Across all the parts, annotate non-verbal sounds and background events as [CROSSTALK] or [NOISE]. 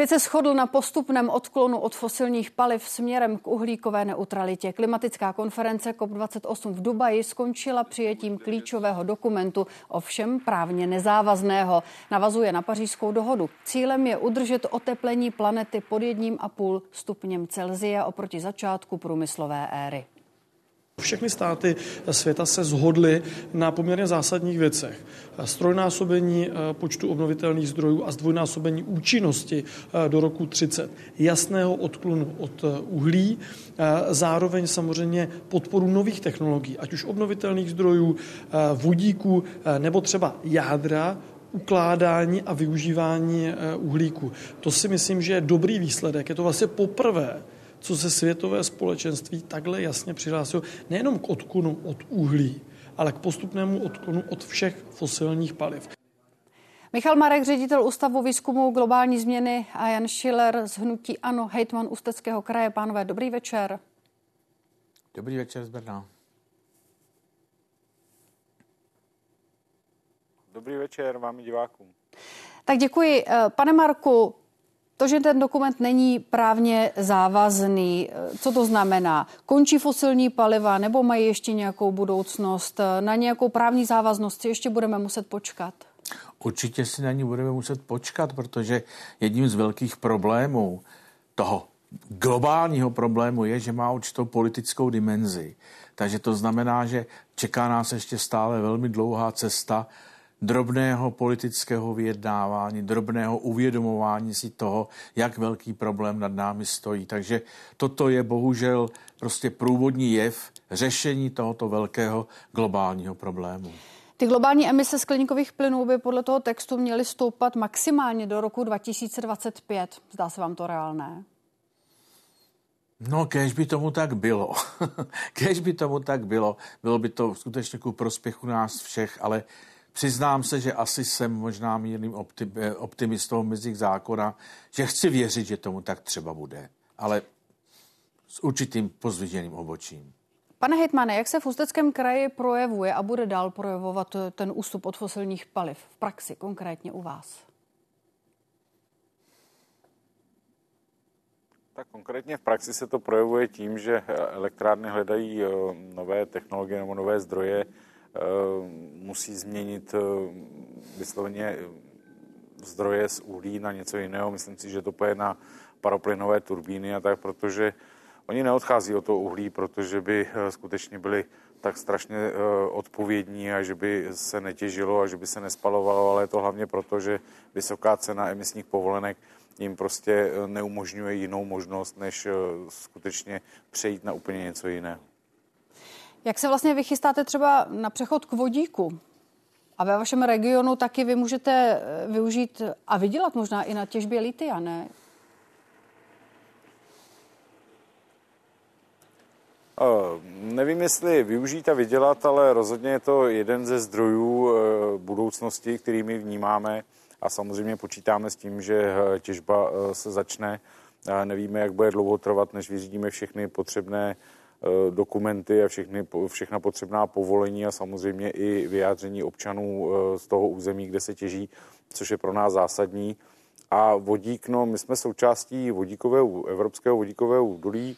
Svět se shodl na postupném odklonu od fosilních paliv směrem k uhlíkové neutralitě. Klimatická konference COP28 v Dubaji skončila přijetím klíčového dokumentu, ovšem právně nezávazného. Navazuje na pařížskou dohodu. Cílem je udržet oteplení planety pod jedním a půl stupněm Celzia oproti začátku průmyslové éry. Všechny státy světa se zhodly na poměrně zásadních věcech. Strojnásobení eh, počtu obnovitelných zdrojů a zdvojnásobení účinnosti eh, do roku 30. Jasného odklonu od eh, uhlí, zároveň samozřejmě podporu nových technologií, ať už obnovitelných zdrojů, vodíků nebo třeba jádra, ukládání a využívání uhlíku. To si myslím, že je dobrý výsledek. Je to vlastně poprvé, co se světové společenství takhle jasně přihlásilo nejenom k odklonu od uhlí, ale k postupnému odklonu od všech fosilních paliv. Michal Marek, ředitel Ústavu výzkumu globální změny a Jan Schiller z Hnutí Ano, hejtman Ústeckého kraje. Pánové, dobrý večer. Dobrý večer z Brna. Dobrý večer vám i divákům. Tak děkuji. Pane Marku, to, že ten dokument není právně závazný, co to znamená? Končí fosilní paliva nebo mají ještě nějakou budoucnost? Na nějakou právní závaznost si ještě budeme muset počkat? Určitě si na ní budeme muset počkat, protože jedním z velkých problémů toho globálního problému je, že má určitou politickou dimenzi. Takže to znamená, že čeká nás ještě stále velmi dlouhá cesta drobného politického vyjednávání, drobného uvědomování si toho, jak velký problém nad námi stojí. Takže toto je bohužel prostě průvodní jev řešení tohoto velkého globálního problému. Ty globální emise skleníkových plynů by podle toho textu měly stoupat maximálně do roku 2025. Zdá se vám to reálné? No, kež by tomu tak bylo. [LAUGHS] kež by tomu tak bylo. Bylo by to skutečně ku prospěchu nás všech, ale Přiznám se, že asi jsem možná mírným optimistou mezi zákona, že chci věřit, že tomu tak třeba bude, ale s určitým pozviženým obočím. Pane Hitmane, jak se v Ústeckém kraji projevuje a bude dál projevovat ten ústup od fosilních paliv v praxi, konkrétně u vás? Tak konkrétně v praxi se to projevuje tím, že elektrárny hledají eh, nové technologie nebo nové zdroje, musí změnit eh, vysloveně eh, zdroje z uhlí na něco jiného. Myslím si, že to poje na paroplynové turbíny a tak, protože oni neodchází od toho uhlí, protože by skutečně byli tak strašně odpovědní a že by se netěžilo a že by se nespalovalo, ale je to hlavně proto, že vysoká cena emisních povolenek jim prostě neumožňuje jinou možnost, než skutečně přejít na úplně něco jiného. Jak se vlastně vychystáte třeba na přechod k vodíku? A ve vašem regionu taky vy můžete eh, využít a vydělat možná i na těžbě litia, ne? Nevím, jestli využít a vydělat, ale rozhodně je to jeden ze zdrojů eh, budoucnosti, který my vnímáme a samozřejmě počítáme s tím, že eh, těžba se začne. Nevíme, jak bude dlouho trvat, než vyřídíme všechny potřebné dokumenty a všechny, všechna potřebná povolení a samozřejmě i vyjádření občanů eh, z toho území, kde se těží, což je pro nás zásadní. A vodík, no, my jsme součástí vodíkového, Evropského vodíkového údolí,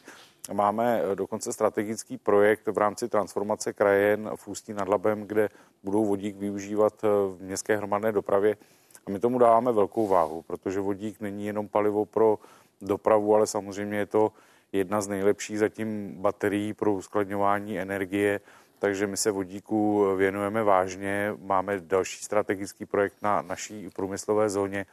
Máme eh, dokonce strategický projekt v rámci transformace krajen v Ústí nad Labem, kde budou vodík využívat v městské hromadné dopravě. A my tomu dáváme velkou váhu, protože vodík není jenom palivo pro dopravu, ale samozřejmě je to jedna z nejlepších zatím baterií pro uskladňování energie, takže my se vodíku věnujeme vážně. Máme další strategický projekt na naší průmyslové zóně,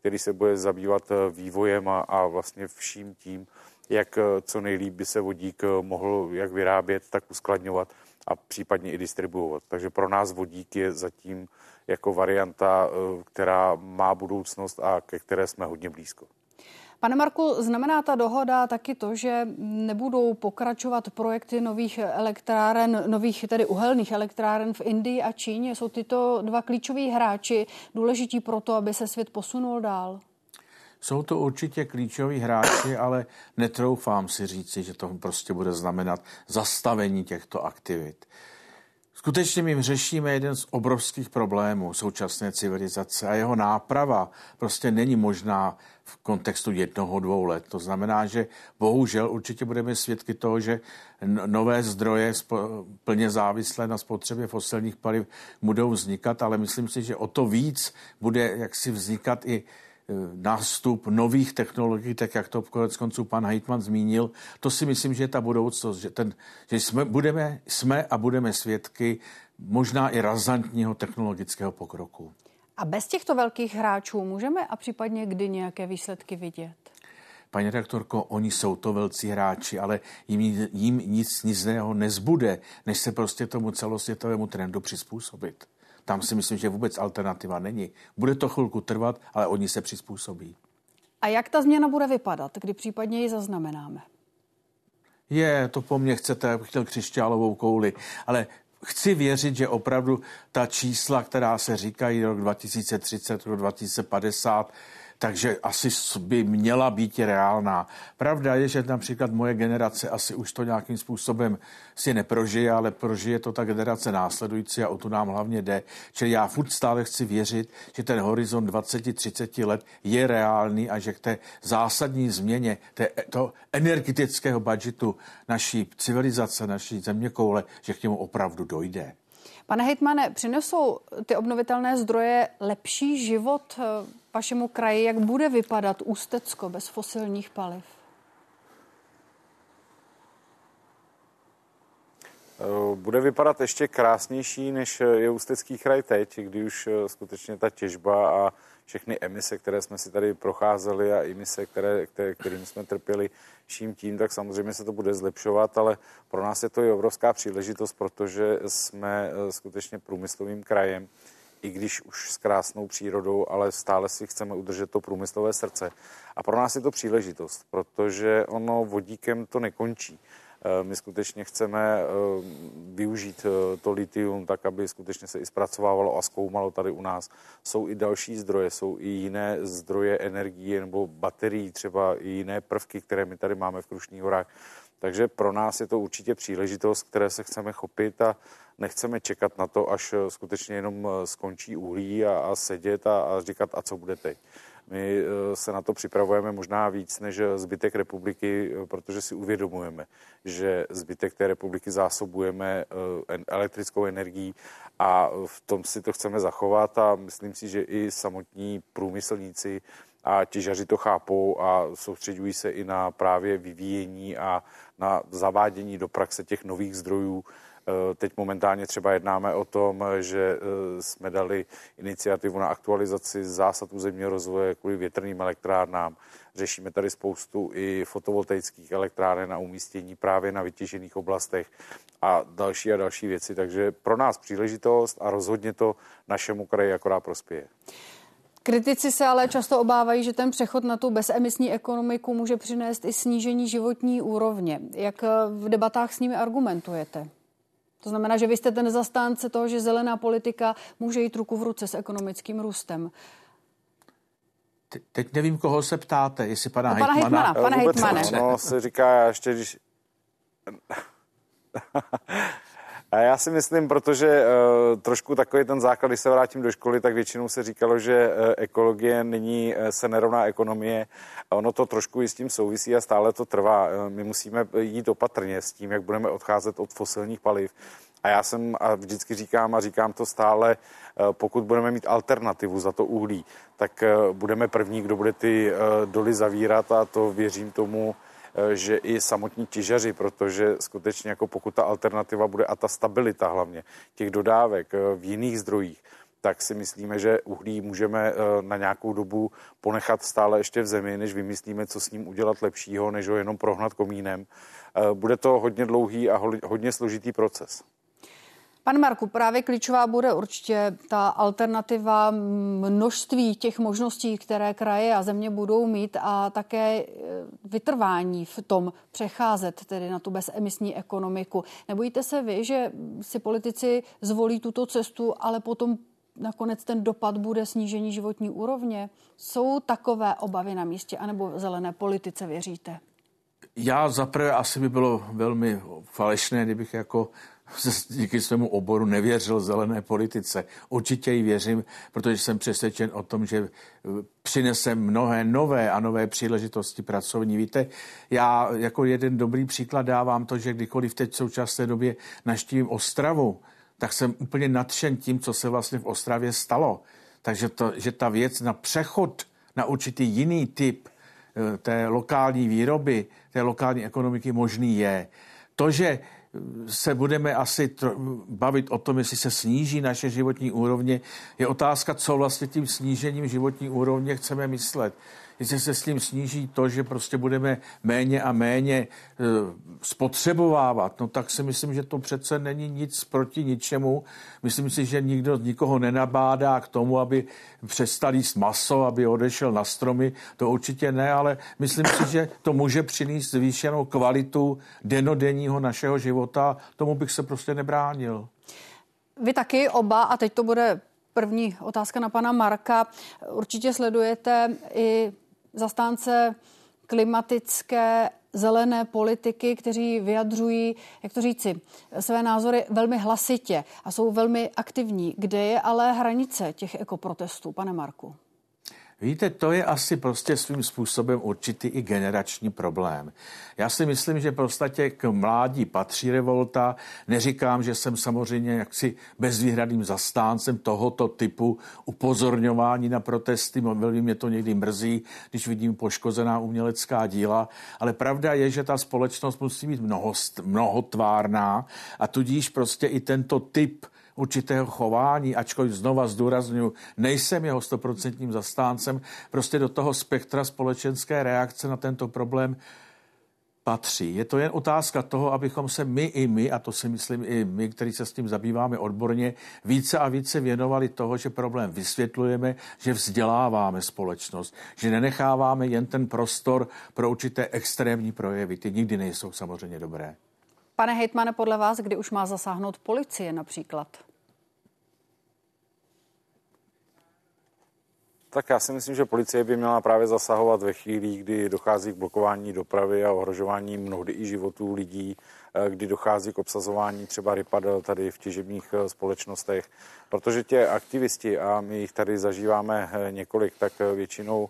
který se bude zabývat vývojem a, a vlastně vším tím, jak co nejlíp by se vodík mohl jak vyrábět, tak uskladňovat a případně i distribuovat. Takže pro nás vodík je zatím jako varianta, která má budoucnost a ke které jsme hodně blízko. Pane Marku, znamená ta dohoda taky to, že nebudou pokračovat projekty nových elektráren, nových tedy uhelných elektráren v Indii a Číně? Jsou tyto dva klíčoví hráči důležití pro to, aby se svět posunul dál? Jsou to určitě klíčoví hráči, ale netroufám si říci, že to prostě bude znamenat zastavení těchto aktivit. Skutečně my řešíme jeden z obrovských problémů současné civilizace a jeho náprava prostě není možná v kontextu jednoho, dvou let. To znamená, že bohužel určitě budeme svědky toho, že nové zdroje plně závislé na spotřebě fosilních paliv budou vznikat, ale myslím si, že o to víc bude jaksi vznikat i nástup nových technologií, tak jak to konec konců pan Heitman zmínil, to si myslím, že je ta budoucnost, že, ten, že jsme, budeme, jsme a budeme svědky možná i razantního technologického pokroku. A bez těchto velkých hráčů můžeme a případně kdy nějaké výsledky vidět? Paní redaktorko, oni jsou to velcí hráči, ale jim, jim nic, nic jiného nezbude, než se prostě tomu celosvětovému trendu přizpůsobit. Tam si myslím, že vůbec alternativa není. Bude to chvilku trvat, ale oni se přizpůsobí. A jak ta změna bude vypadat, kdy případně ji zaznamenáme? Je, to po mně chcete, abych chtěl křišťálovou kouli, ale chci věřit, že opravdu ta čísla, která se říkají rok 2030, rok 2050, takže asi by měla být reálná. Pravda je, že například moje generace asi už to nějakým způsobem si neprožije, ale prožije to ta generace následující a o tu nám hlavně jde. Čili já furt stále chci věřit, že ten horizont 20-30 let je reálný a že k té zásadní změně té, to energetického budžetu naší civilizace, naší zeměkoule, že k němu opravdu dojde. Pane hejtmane, přinesou ty obnovitelné zdroje lepší život eh, vašemu kraji? Jak bude vypadat Ústecko bez fosilních paliv? Eh, bude vypadat ještě krásnější, než je Ústecký kraj teď, kdy už eh, skutečně ta těžba a všechny emise, které jsme si tady procházeli a emise, které, které, kterým jsme trpěli vším tím, tak samozřejmě se to bude zlepšovat, ale pro nás je to i obrovská příležitost, protože jsme eh, skutečně průmyslovým krajem, i když už s krásnou přírodou, ale stále si chceme udržet to průmyslové srdce. A pro nás je to příležitost, protože ono vodíkem to nekončí. Eh, my skutečně chceme eh, využít eh, to litium tak, aby skutečně se i zpracovávalo a zkoumalo tady u nás. Jsou i další zdroje, jsou i jiné zdroje energie nebo baterií, třeba i jiné prvky, které my tady máme v Krušných horách. Takže pro nás je to určitě příležitost, které se chceme chopit a nechceme čekat na to, až skutečně jenom skončí uhlí a, a sedět a, a říkat, a co bude teď. My eh, se na to připravujeme možná víc než zbytek republiky, eh, protože si uvědomujeme, že zbytek té republiky zásobujeme eh, elektrickou energií a v tom si to chceme zachovat a myslím si, že i samotní průmyslníci a těžaři to chápou a soustředují se i na právě vyvíjení a na zavádění do praxe těch nových zdrojů, Eh, teď momentálně třeba jednáme o tom, že eh, jsme dali iniciativu na aktualizaci zásad územního rozvoje kvůli větrným elektrárnám. Řešíme tady spoustu i fotovoltaických elektráren na umístění právě na vytěžených oblastech a další a další věci. Takže pro nás příležitost a rozhodně to našemu kraji akorát prospěje. Kritici se ale často obávají, že ten přechod na tu bezemisní ekonomiku může přinést i snížení životní úrovně. Jak v debatách s nimi argumentujete? To znamená, že vy jste ten zastánce toho, že zelená politika může jít ruku v ruce s ekonomickým růstem. Teď nevím, koho se ptáte, jestli pana no, Hejtmana. Pana Hejtmana, pana Hejtmane. No, se říká, ještě když... [LAUGHS] A já si myslím, protože uh, trošku takový ten základ, když se vrátím do školy, tak většinou se říkalo, že uh, ekologie není, uh, se nerovná ekonomie. A ono to trošku i s tím souvisí a stále to trvá. My musíme jít opatrně s tím, jak budeme odcházet od fosilních paliv. A já jsem a vždycky říkám a říkám to stále, pokud budeme mít alternativu za to uhlí, tak budeme první, kdo bude ty doly zavírat a to věřím tomu, že i samotní těžaři, protože skutečně jako pokud ta alternativa bude a ta stabilita hlavně těch dodávek eh, v jiných zdrojích, tak si myslíme, že uhlí můžeme eh, na nějakou dobu ponechat stále ještě v zemi, než vymyslíme, co s ním udělat lepšího, než ho jenom prohnat komínem. Bude to hodně dlouhý a hodně složitý proces. Pan Marku, právě klíčová bude určitě ta alternativa množství těch možností, které kraje a země budou mít a také e, vytrvání v tom přecházet tedy na tu bezemisní ekonomiku. Nebojíte se vy, že si politici zvolí tuto cestu, ale potom nakonec ten dopad bude snížení životní úrovně? Jsou takové obavy na místě, anebo zelené politice věříte? Já zaprvé asi by bylo velmi falešné, kdybych jako díky svému oboru nevěřil zelené politice. Určitě ji věřím, protože jsem přesvědčen o tom, že přinese mnohé nové a nové příležitosti pracovní. Víte, já jako jeden dobrý příklad dávám to, že kdykoliv teď v současné době naštívím Ostravu, tak jsem úplně nadšen tím, co se vlastně v Ostravě stalo. Takže to, že ta věc na přechod na určitý jiný typ eh, té lokální výroby, té lokální ekonomiky možný je. To, že se budeme asi bavit o tom, jestli se sníží naše životní úrovně, je otázka, co vlastně tím snížením životní úrovně chceme myslet jestli se s tím sníží to, že prostě budeme méně a méně e, spotřebovávat, no tak si myslím, že to přece není nic proti ničemu. Myslím si, že nikdo nikoho nenabádá k tomu, aby přestal jíst maso, aby odešel na stromy. To určitě ne, ale myslím si, že to může přinést zvýšenou kvalitu denodenního našeho života. Tomu bych se prostě nebránil. Vy taky oba, a teď to bude první otázka na pana Marka. Určitě sledujete i zastánce klimatické zelené politiky, kteří vyjadřují, jak to říci, své názory velmi hlasitě a jsou velmi aktivní. Kde je ale hranice těch ekoprotestů, pane Marku? Víte, to je asi prostě svým způsobem určitý i generační problém. Já si myslím, že prostě k mládí patří revolta. Neříkám, že jsem samozřejmě jaksi bezvýhradným zastáncem tohoto typu upozorňování na protesty. Velmi mě to někdy mrzí, když vidím poškozená umělecká díla. Ale pravda je, že ta společnost musí být mnohost, mnohotvárná a tudíž prostě i tento typ určitého chování, ačkoliv znova zdůraznuju, nejsem jeho stoprocentním zastáncem, prostě do toho spektra společenské reakce na tento problém patří. Je to jen otázka toho, abychom se my i my, a to si myslím i my, kteří se s tím zabýváme odborně, více a více věnovali toho, že problém vysvětlujeme, že vzděláváme společnost, že nenecháváme jen ten prostor pro určité extrémní projevy. Ty nikdy nejsou samozřejmě dobré. Pane hejtmane, podle vás, kdy už má zasáhnout policie například? Tak já si myslím, že policie by měla právě zasahovat ve chvíli, kdy dochází k blokování dopravy a ohrožování mnohdy i životů lidí, eh, kdy dochází k obsazování třeba rypadel tady v těžebních eh, společnostech, protože tě aktivisti, a my jich tady zažíváme eh, několik, tak většinou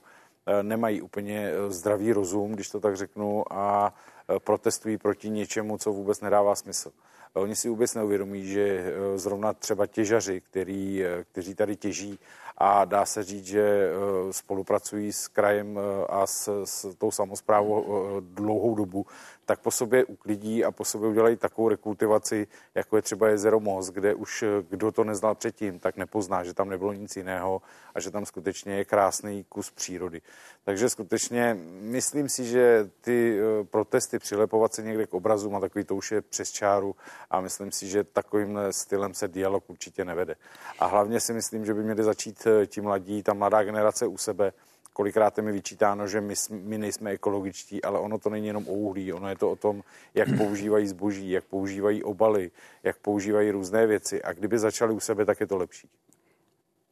nemají úplně zdravý rozum, když to tak řeknu, a protestují proti něčemu, co vůbec nedává smysl. Oni si vůbec neuvědomí, že zrovna třeba těžaři, který, kteří tady těží, a dá se říct, že eh, spolupracují s krajem eh, a s, s tou samozprávou eh, dlouhou dobu, tak po sobě uklidí a po sobě udělají takovou rekultivaci, jako je třeba jezero Moz, kde už kdo to neznal předtím, tak nepozná, že tam nebylo nic jiného a že tam skutečně je krásný kus přírody. Takže skutečně myslím si, že ty protesty přilepovat se někde k obrazům a takový to už je přes čáru a myslím si, že takovým stylem se dialog určitě nevede. A hlavně si myslím, že by měli začít ti mladí, ta mladá generace u sebe. Kolikrát je mi vyčítáno, že my, my nejsme ekologičtí, ale ono to není jenom o uhlí, ono je to o tom, jak [CLEARS THROAT] používají zboží, jak používají obaly, jak používají různé věci. A kdyby začali u sebe, tak je to lepší.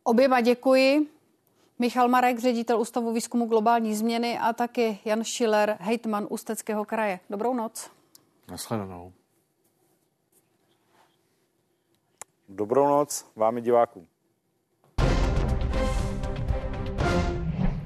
Oběma děkuji. Michal Marek, ředitel Ústavu výzkumu globální změny a taky Jan Schiller, hejtman Ústeckého kraje. Dobrou noc. Naschledanou. Dobrou noc vám i divákům.